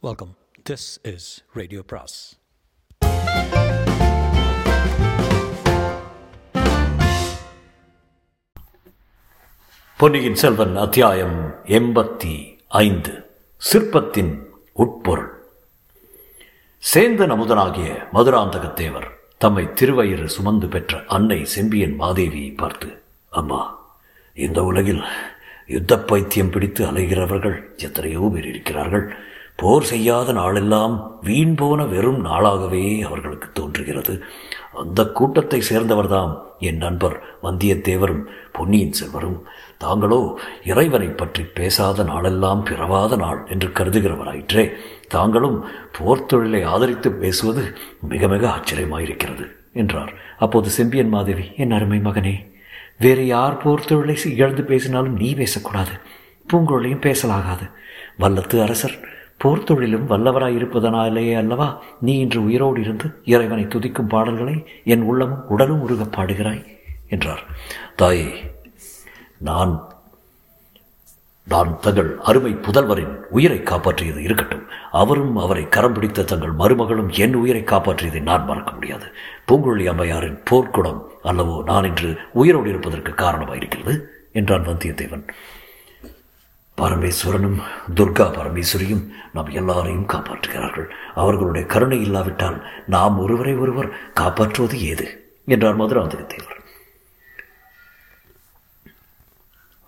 Welcome this is radio பிராஸ் பொன்னியின் செல்வன் அத்தியாயம் எண்பத்தி ஐந்து. சிற்பத்தின் உட்பொருள். சேந்தன் அமுதனாகிய மதுராந்தகத்தேவர் தம்மை திருவயிறு சுமந்து பெற்ற அன்னை செம்பியன் மாதேவியை பார்த்து அம்மா இந்த உலகில் யுத்த பைத்தியம் பிடித்து அலைகிறவர்கள் எத்தனையோ பேர் இருக்கிறார்கள். போர் செய்யாத நாளெல்லாம் வீண் போன வெறும் நாளாகவே அவர்களுக்கு தோன்றுகிறது. அந்த கூட்டத்தை சேர்ந்தவர்தாம் என் நண்பர் வந்தியத்தேவரும் பொன்னியின் செல்வரும். தாங்களோ இறைவனை பற்றி பேசாத நாளெல்லாம் பிறவாத நாள் என்று கருதுகிறவராயிற்றே. தாங்களும் போர் தொழிலை ஆதரித்து பேசுவது மிக மிக ஆச்சரியமாயிருக்கிறது என்றார். அப்போது செம்பியன் மாதேவி என் அருமை மகனே வேறு யார் போர் தொழிலை இழந்து பேசினாலும் நீ பேசக்கூடாது. பூங்குழலியும் பேசலாகாது. வல்லத்து அரசர் போர் தொழிலும் வல்லவராய் இருப்பதனாலேயே அல்லவா நீ இன்று உயிரோடு இருந்து இறைவனை துதிக்கும் பாடல்களை என் உள்ளமும் உடலும் உருக பாடுகிறாய் என்றார். தாயே நான் நான் தங்கள் அருமை புதல்வரின் உயிரை காப்பாற்றியது இருக்கட்டும். அவரும் அவரை கரம் பிடித்த தங்கள் மருமகளும் என் உயிரை காப்பாற்றியதை நான் மறக்க முடியாது. பூங்குழலி அம்மையாரின் போர்க்குடம் அல்லவோ நான் இன்று உயிரோடு இருப்பதற்கு காரணமாயிருக்கிறது என்றான் வந்தியத்தேவன். பரமேஸ்வரனும் துர்கா பரமேஸ்வரியும் நாம் எல்லாரையும் காப்பாற்றுகிறார்கள். அவர்களுடைய கருணை இல்லாவிட்டால் நாம் ஒருவரை ஒருவர் காப்பாற்றுவது ஏது? என்றார் மதுராந்தகத்தேவர்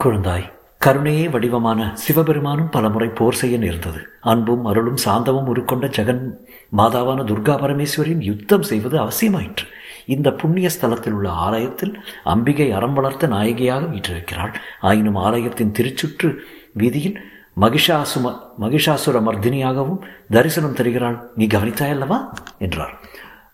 குழந்தாய் கருணையே வடிவமான சிவபெருமானும் பலமுறை போர் செய்ய நேர்ந்தது. அன்பும் அருளும் சாந்தமும் உருக்கொண்ட ஜெகன் மாதாவான துர்கா பரமேஸ்வரியின் யுத்தம் செய்வது அவசியமாயிற்று. இந்த புண்ணிய ஸ்தலத்தில் உள்ள ஆலயத்தில் அம்பிகை அறம் வளர்த்த நாயகியாக வீற்றிருக்கிறாள். ஆயினும் ஆலயத்தின் திருச்சுற்று வீதியில் மகிஷாசும மகிஷாசுர மர்தினியாகவும் தரிசனம் தருகிறாள். நீ கவனித்தாயல்லவா? என்றார்.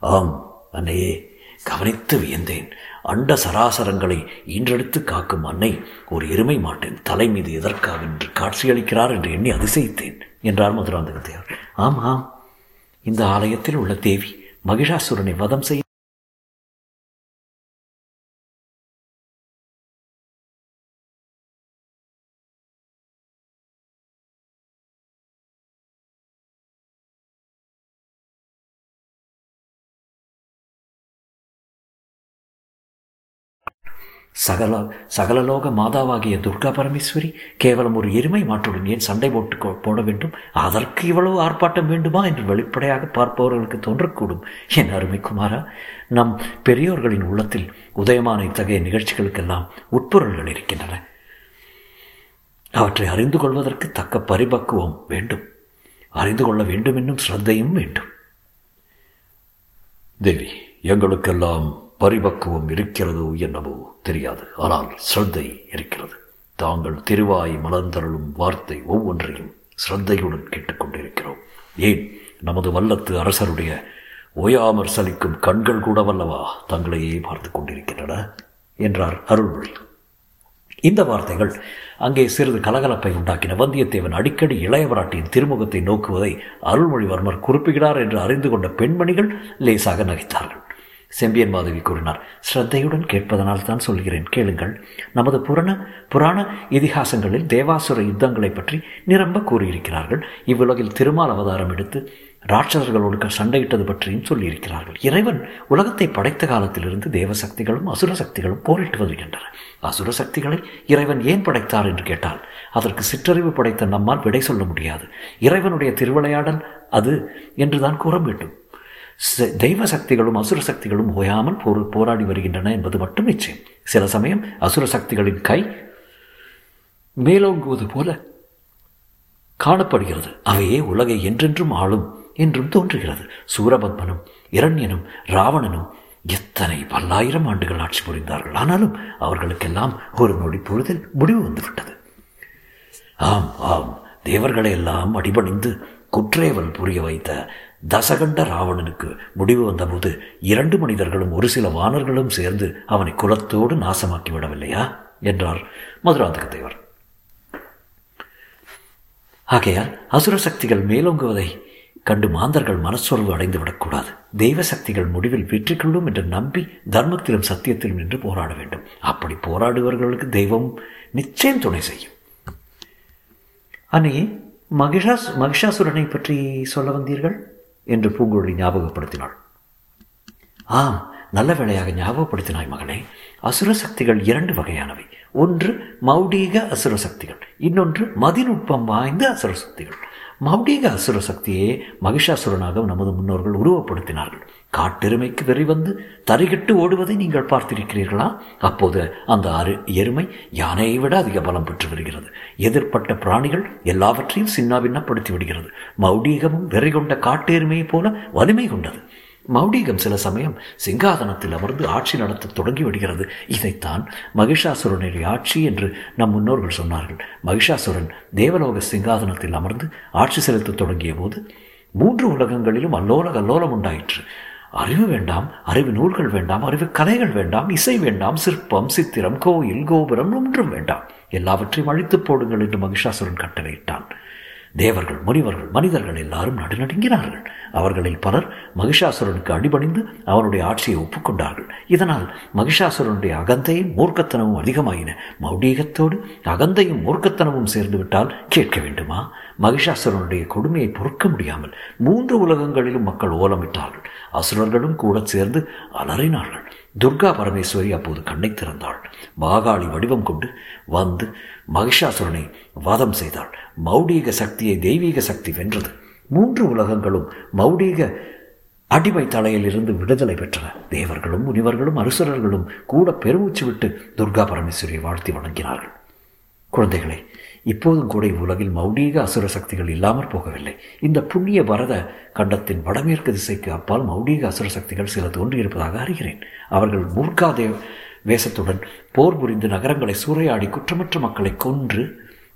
ஆம் அன்னையே கவனித்து வியந்தேன். அண்ட சராசரங்களை ஈன்றெடுத்து காக்கும் அன்னை ஒரு எருமை மாட்டின் தலை மீது எதற்காக என்று காட்சியளிக்கிறார் என்று எண்ணி அதிசயித்தேன் என்றார் மதுராந்தகத்தையார். ஆம் ஆம். இந்த ஆலயத்தில் உள்ள தேவி மகிஷாசுரனை வதம் செய்ய சகல சகலலோக மாதாவாகிய துர்கா பரமேஸ்வரி கேவலம் ஒரு எருமை மாட்டுடன் ஏன் சண்டை போட்டு போட வேண்டும்? அதற்கு இவ்வளவு ஆர்ப்பாட்டம் வேண்டுமா? என்று வெளிப்படையாக பார்ப்பவர்களுக்கு தோன்றக்கூடும். என் அருமை குமாரா நம் பெரியோர்களின் உள்ளத்தில் உதயமான இத்தகைய நிகழ்ச்சிகளுக்கெல்லாம் உட்பொருள்கள் இருக்கின்றன. அவற்றை அறிந்து கொள்வதற்கு தக்க பரிபக்குவம் வேண்டும். அறிந்து கொள்ள வேண்டும் என்னும் ஸ்ரத்தையும் வேண்டும். தேவி எங்களுக்கெல்லாம் பரிபக்குவம் இருக்கிறதோ என்னவோ தெரியாது. ஆனால் ஸ்ரத்தை இருக்கிறது. தாங்கள் திருவாய் மலர்ந்தருளும் வார்த்தை ஒவ்வொன்றையும் ஸ்ரத்தையுடன் கேட்டுக்கொண்டிருக்கிறோம் ஏன்? நமது வல்லத்து அரசருடைய ஓயாமற் சலிக்கும் கண்கள் கூட வல்லவா? தங்களையே பார்த்து கொண்டிருக்கின்றன என்றார் அருள்மொழி. இந்த வார்த்தைகள் அங்கே சிறிது கலகலப்பை உண்டாக்கின வந்தியத்தேவன் அடிக்கடி இளையவராட்டியின் திருமுகத்தை நோக்குவதை அருள்மொழிவர்மர் குறிப்பிடுகிறார் என்று அறிந்து கொண்ட பெண்மணிகள் லேசாக நகைத்தார்கள். செம்பியன் மாதவி கூறினார். ஸ்ரத்தையுடன் கேட்பதனால் தான் சொல்கிறேன். கேளுங்கள். நமது புராண புராண இதிகாசங்களில் தேவாசுர யுத்தங்களை பற்றி நிரம்ப கூறியிருக்கிறார்கள். இவ்வுலகில் திருமால் அவதாரம் எடுத்து ராட்சசர்களோடு சண்டையிட்டது பற்றியும் சொல்லியிருக்கிறார்கள். இறைவன் உலகத்தை படைத்த காலத்திலிருந்து தேவசக்திகளும் அசுர சக்திகளும் போரிட்டு வருகின்றன. அசுர சக்திகளை இறைவன் ஏன் படைத்தார் என்று கேட்டால் அதற்கு சிற்றறிவு படைத்த நம்மால் விடை சொல்ல முடியாது. இறைவனுடைய திருவிளையாடல் அது என்றுதான் கூற வேண்டும். தெய்வ சக்திகளும் அசுர சக்திகளும் ஓயாமல் போர் போராடி வருகின்றன என்பது மட்டும் நிச்சயம். சில சமயம் அசுர சக்திகளின் கை மேலோங்குவது போல காணப்படுகிறது. அவையே உலகை என்றென்றும் ஆளும் என்றும் தோன்றுகிறது. சூரபத்மனும் இரண்யனும் ராவணனும் எத்தனை பல்லாயிரம் ஆண்டுகள் ஆட்சி புரிந்தார்கள். ஆனாலும் அவர்களுக்கெல்லாம் ஒரு நொடி பொழுதில் முடிவு வந்துவிட்டது. ஆம் ஆம் தேவர்களை எல்லாம் அடிபணிந்து குற்றேவல் புரிய வைத்த தசகண்ட ராவணனுக்கு முடிவு வந்தபோது இரண்டு மனிதர்களும் ஒரு சில வானர்களும் சேர்ந்து அவனை குலத்தோடு நாசமாக்கி விடவில்லையா என்றார் மதுராந்தகத்தேவர் ஆகையால் அசுர சக்திகள் மேலோங்குவதை கண்டு மாந்தர்கள் மனச்சொர்வு அடைந்து விடக்கூடாது தெய்வ சக்திகள் முடிவில் வெற்றி கொள்ளும் என்று நம்பி தர்மத்திலும் சத்தியத்திலும் நின்று போராட வேண்டும். அப்படி போராடுபவர்களுக்கு தெய்வம் நிச்சயம் துணை செய்யும். அன்னையே மகிஷாஸ் மகிஷாசுரனை பற்றி சொல்ல வந்தீர்கள்? என்று பூங்குழலி ஞாபகப்படுத்தினாள். ஆம் நல்ல வேளையாக ஞாபகப்படுத்தினாய் மகனே. அசுர சக்திகள் இரண்டு வகையானவை. ஒன்று மௌடீக அசுர சக்திகள் இன்னொன்று மதிநுட்பம் வாய்ந்த அசுர சக்திகள். மௌடீக அசுர சக்தியே மகிஷாசுரனாக நமது முன்னோர்கள் உருவப்படுத்தினார்கள். காட்டெருமைக்கு வெறிவந்து தறிகிட்டு ஓடுவதை நீங்கள் பார்த்திருக்கிறீர்களா? அப்போது அந்த அரு எருமை யானையை விட அதிக பலம் பெற்று வருகிறது. எதிர்ப்பட்ட பிராணிகள் எல்லாவற்றையும் சின்னாபின்னப்படுத்தி விடுகிறது. மௌடீகமும் வெறி கொண்ட காட்டெருமையைப் போல வலிமை கொண்டது. மௌடீகம் சில சமயம் சிங்காதனத்தில் அமர்ந்து ஆட்சி நடத்த தொடங்கி விடுகிறது. இதைத்தான் மகிஷாசுரனுடைய ஆட்சி என்று நம் முன்னோர்கள் சொன்னார்கள். மகிஷாசுரன் தேவலோக சிங்காதனத்தில் அமர்ந்து ஆட்சி செலுத்த தொடங்கிய போது மூன்று உலகங்களிலும் அல்லோல கல்லோலம் உண்டாயிற்று. அறிவு வேண்டாம் அறிவு நூல்கள் வேண்டாம் அறிவு கலைகள் வேண்டாம் இசை வேண்டாம் சிற்பம் சித்திரம் கோயில் கோபுரம் ஒன்றும் வேண்டாம். எல்லாவற்றையும் அழித்து போடுங்கள் என்று மகிஷாசுரன் கட்டளையிட்டான். தேவர்கள் முனிவர்கள் மனிதர்கள் எல்லாரும் நடுநடுங்கினார்கள் அவர்களில் பலர் மகிஷாசுரனுக்கு அடிபணிந்து அவனுடைய ஆட்சியை ஒப்புக்கொண்டார்கள். இதனால் மகிஷாசுரனுடைய அகந்தையும் மூர்க்கத்தனமும் அதிகமாயின. மௌடீகத்தோடு அகந்தையும் மூர்க்கத்தனமும் சேர்ந்து விட்டால் கேட்க வேண்டுமா? மகிஷாசுரனுடைய கொடுமையை பொறுக்க முடியாமல் மூன்று உலகங்களிலும் மக்கள் ஓலமிட்டார்கள். அசுரர்களும் கூட சேர்ந்து அலறினார்கள். துர்கா பரமேஸ்வரி அப்போது கண்ணை திறந்தாள். மாகாளி வடிவம் கொண்டு வந்து மகிஷாசுரனை வாதம் செய்தாள். மௌடீக சக்தியை தெய்வீக சக்தி வென்றது. மூன்று உலகங்களும் மௌடீக அடிமை தலையிலிருந்து விடுதலை பெற்றன. தேவர்களும் முனிவர்களும் அருசரர்களும் கூட பெருமூச்சு விட்டு துர்கா பரமேஸ்வரியை வாழ்த்தி வணங்கினார்கள். குழந்தைகளே இப்போதும் கூட இவ்வுலகில் மௌனீக அசுர சக்திகள் இல்லாமற் போகவில்லை. இந்த புண்ணிய பரத கண்டத்தின் வடமேற்கு திசைக்கு அப்பால் மௌனீக அசுர சக்திகள் சில தோன்றியிருப்பதாக அறிகிறேன். அவர்கள் மூர்காதேவ் வேஷத்துடன் போர் புரிந்து நகரங்களை சூறையாடி குற்றமற்ற மக்களை கொன்று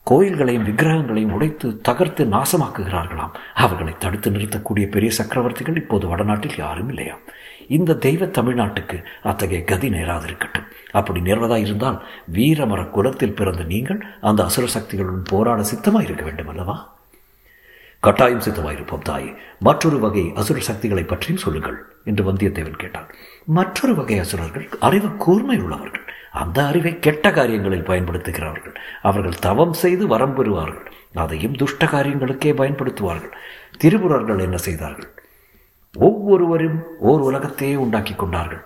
கோயில்களையும் விக்கிரகங்களையும் உடைத்து தகர்த்து நாசமாக்குகிறார்களாம். அவர்களை தடுத்து நிறுத்தக்கூடிய பெரிய சக்கரவர்த்திகள் இப்போது வடநாட்டில் யாரும் இல்லையாம் இந்த தெய்வ தமிழ்நாட்டுக்கு அத்தகைய கதி நேராதிருக்கட்டும் அப்படி நேர்வதாக இருந்தால் வீரமர குலத்தில் பிறந்த நீங்கள் அந்த அசுர சக்திகளுடன் போராட சித்தமாக இருக்க வேண்டும் அல்லவா? கட்டாயம் சித்தமாயிருப்போம் தாய். மற்றொரு வகை அசுர சக்திகளை பற்றியும் சொல்லுங்கள் என்று வந்தியத்தேவன் கேட்டான். மற்றொரு வகை அசுரர்கள் அறிவு கூர்மை உள்ளவர்கள். அந்த அறிவை கெட்ட காரியங்களில் பயன்படுத்துகிறார்கள். அவர்கள் தவம் செய்து வரம் பெறுவார்கள். அதையும் துஷ்ட காரியங்களுக்கே பயன்படுத்துவார்கள். திருபுரர்கள் என்ன செய்தார்கள்? ஒவ்வொருவரும் ஓர் உலகத்தையே உண்டாக்கி கொண்டார்கள்.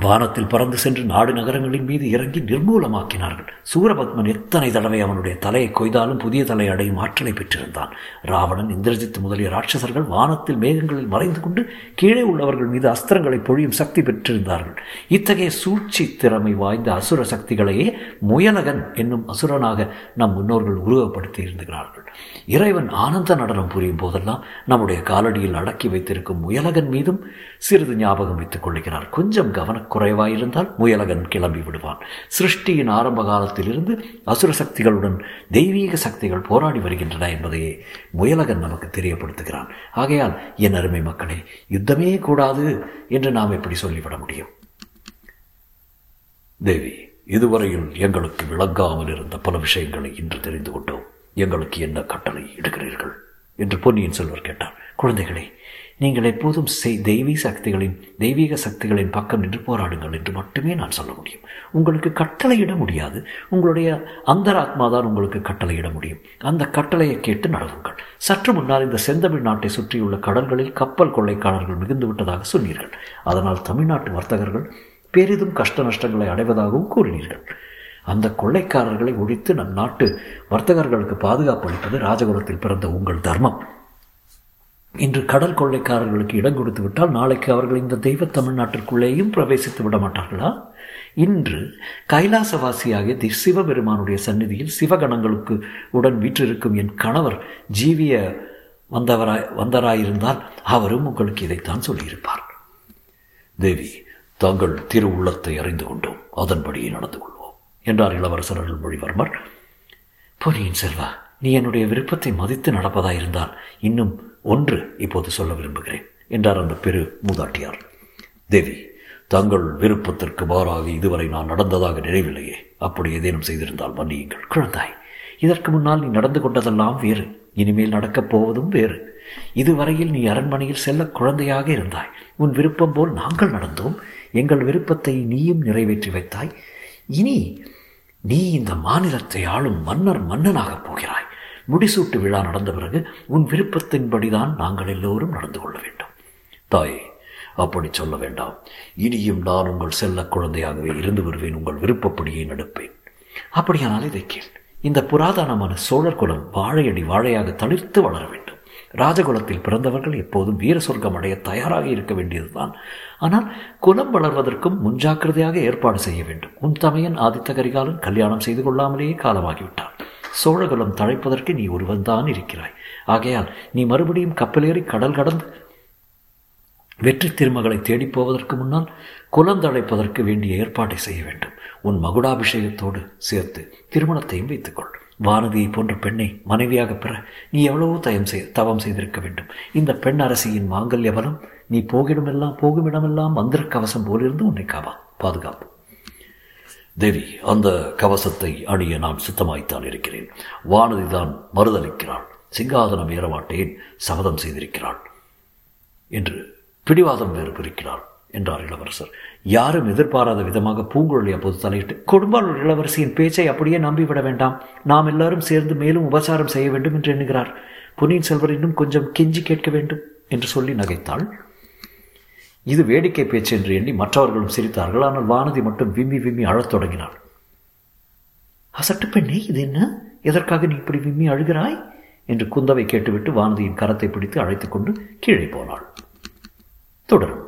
வானத்தில் பறந்து சென்று நாடு நகரங்களின் மீது இறங்கி நிர்மூலமாக்கினார்கள். சூரபத்மன் எத்தனை தடவை அவனுடைய தலையை கொய்தாலும் புதிய தலை அடையும் ஆற்றலை பெற்றிருந்தான். ராவணன் இந்திரஜித் முதலிய ராட்சசர்கள் வானத்தில் மேகங்களில் மறைந்து கொண்டு கீழே உள்ளவர்கள் மீது அஸ்திரங்களை பொழியும் சக்தி பெற்றிருந்தார்கள். இத்தகைய சூழ்ச்சி திறமை வாய்ந்த அசுர சக்திகளையே முயலகன் என்னும் அசுரனாக நம் முன்னோர்கள் உருவப்படுத்தி இருந்துகிறார்கள். இறைவன் ஆனந்த நடனம் புரியும் போதெல்லாம் நம்முடைய காலடியில் அடக்கி வைத்திருக்கும் முயலகன் மீதும் சிறிது ஞாபகம் வைத்துக் கொள்கிறார். கொஞ்சம் குறைவாயிருந்தால் முயலகன் கிளம்பி விடுவான். சிருஷ்டியின் ஆரம்ப காலத்திலிருந்து அசுர சக்திகளுடன் தெய்வீக சக்திகள் போராடி வருகின்றன என்பதையே முயலகன் நமக்கு தெரியப்படுத்துகிறான். ஆகையால் என் அருமை மக்களே யுத்தமே கூடாது என்று நாம் எப்படி சொல்லிவிட முடியும்? தேவி இதுவரையில் எங்களுக்கு விளங்காமல் இருந்த பல விஷயங்களை இன்று தெரிந்து கொண்டோம். எங்களுக்கு என்ன கட்டளை இடுகிறீர்கள்? என்று பொன்னியின் செல்வர் கேட்டார் குழந்தைகளே நீங்கள் எப்போதும் செய் தெய்வீக சக்திகளின் தெய்வீக சக்திகளின் பக்கம் நின்று போராடுங்கள் என்று மட்டுமே நான் சொல்ல முடியும். உங்களுக்கு கட்டளையிட முடியாது. உங்களுடைய அந்தராத்மா தான் உங்களுக்கு கட்டளையிட முடியும். அந்த கட்டளையை கேட்டு நடவுங்கள். சற்று முன்னால் இந்த செந்தமிழ் நாட்டை சுற்றியுள்ள கடல்களில் கப்பல் கொள்ளைக்காரர்கள் மிகுந்து விட்டதாக சொன்னீர்கள். அதனால் தமிழ்நாட்டு வர்த்தகர்கள் பெரிதும் கஷ்ட நஷ்டங்களை அடைவதாகவும் கூறினீர்கள். அந்த கொள்ளைக்காரர்களை ஒழித்து நம் நாட்டு வர்த்தகர்களுக்கு பாதுகாப்பு அளிப்பது ராஜகுலத்தில் பிறந்த உங்கள் தர்மம். இன்று கடல் கொள்ளைக்காரர்களுக்கு இடம் கொடுத்து விட்டால் நாளைக்கு அவர்கள் இந்த தெய்வ தமிழ்நாட்டிற்குள்ளேயும் பிரவேசித்து விட மாட்டார்களா? இன்று கைலாசவாசியாகிய தி சிவபெருமானுடைய சந்நிதியில் சிவகணங்களுக்கு உடன் வீற்றிருக்கும் என் கணவர் ஜீவிய வந்தவராய் வந்தராயிருந்தால் அவரும் உங்களுக்கு இதைத்தான் சொல்லியிருப்பார். தேவி தாங்கள் திரு உள்ளத்தை அறிந்து கொண்டோம். அதன்படியே நடந்து கொள்வோம் என்றார் இளவரசர் அருள்மொழிவர்மர். பொன்னியின் செல்வா நீ என்னுடைய விருப்பத்தை மதித்து நடப்பதாயிருந்தால் இன்னும் ஒன்று இப்போது சொல்ல விரும்புகிறேன் என்றார் அந்த பெரு மூதாட்டியார். தேவி தங்கள் விருப்பத்திற்கு மாறாக இதுவரை நான் நடந்ததாக நினைவில்லையே. அப்படி ஏதேனும் செய்திருந்தால் மன்னியுங்கள். குழந்தாய் இதற்கு முன்னால் நீ நடந்து கொண்டதெல்லாம் வேறு. இனிமேல் நடக்கப் போவதும் வேறு. இதுவரையில் நீ அரண்மனையில் செல்ல குழந்தையாக இருந்தாய். உன் விருப்பம் போல் நாங்கள் நடந்தோம். எங்கள் விருப்பத்தை நீயும் நிறைவேற்றி வைத்தாய். இனி நீ இந்த மாநிலத்தை ஆளும் மன்னர் மன்னனாகப் போகிறாய். முடிசூட்டு விழா நடந்த பிறகு உன் விருப்பத்தின்படிதான் நாங்கள் எல்லோரும் நடந்து கொள்ள வேண்டும். தாயே அப்படி சொல்ல வேண்டாம். இனியும் நான் உங்கள் செல்ல குழந்தையாகவே இருந்து வருவேன். உங்கள் விருப்பப்படியே நடப்பேன். அப்படியானால் இதை கேள். இந்த புராதனமான சோழர் குலம் வாழையடி வாழையாக தளிர்த்து வளர வேண்டும். ராஜகுலத்தில் பிறந்தவர்கள் எப்போதும் வீர சொர்க்கம் அடைய தயாராக இருக்க வேண்டியதுதான். ஆனால் குலம் வளர்வதற்கும் முன்ஜாக்கிரதையாக ஏற்பாடு செய்ய வேண்டும். உன் தமையன் ஆதித்த கரிகாலன் கல்யாணம் செய்து கொள்ளாமலேயே காலமாகிவிட்டான். சோழகுலம் தழைப்பதற்கு நீ ஒருவன்தான் இருக்கிறாய். ஆகையால் நீ மறுபடியும் கப்பலேறி கடல் கடந்து வெற்றி திருமகளை தேடிப் போவதற்கு முன்னால் குலந்தழைப்பதற்கு வேண்டிய ஏற்பாட்டை செய்ய வேண்டும். உன் மகுடாபிஷேகத்தோடு சேர்த்து திருமணத்தையும் வைத்துக்கொள். வானதியை போன்ற பெண்ணை மனைவியாக பெற நீ எவ்வளவோ தயம் செய் தவம் செய்திருக்க வேண்டும். இந்த பெண் அரசியின் மாங்கல்ய பலம் நீ போகிடமெல்லாம் போகுமிடமெல்லாம் மந்திர கவசம் போலிருந்து உன்னை காவா பாதுகாப்பு. தேவி அந்த கவசத்தை அணிய நான் சுத்தமாய்த்தான் இருக்கிறேன். வானதி தான் மறுதளிக்கிறாள். சிங்காதனம் ஏறமாட்டேன் சபதம் செய்திருக்கிறாள். என்று பிடிவாதம் வேறு பிரிக்கிறாள் என்றார் இளவரசர். யாரும் எதிர்பாராத விதமாக பூங்குழலி அப்போது தலையிட்டு கொடும்பாளூர் இளவரசியின் பேச்சை அப்படியே நம்பிவிட வேண்டாம். நாம் எல்லாரும் சேர்ந்து மேலும் உபசாரம் செய்ய வேண்டும் என்று எண்ணுகிறார். பொன்னியின் செல்வர் இன்னும் கொஞ்சம் கெஞ்சி கேட்க வேண்டும் என்று சொல்லி நகைத்தாள். இது வேடிக்கை பேச்சு என்று எண்ணி மற்றவர்களும் சிரித்தார்கள். ஆனால் வானதி மட்டும் விம்மி விம்மி அழத் தொடங்கினாள். அசட்டு பெண்ணே இது என்ன? எதற்காக நீ இப்படி விம்மி அழுகிறாய்? என்று குந்தவை கேட்டுவிட்டு வானதியின் கரத்தை பிடித்து அழைத்துக் கொண்டு கீழே போனாள். தொடரும்.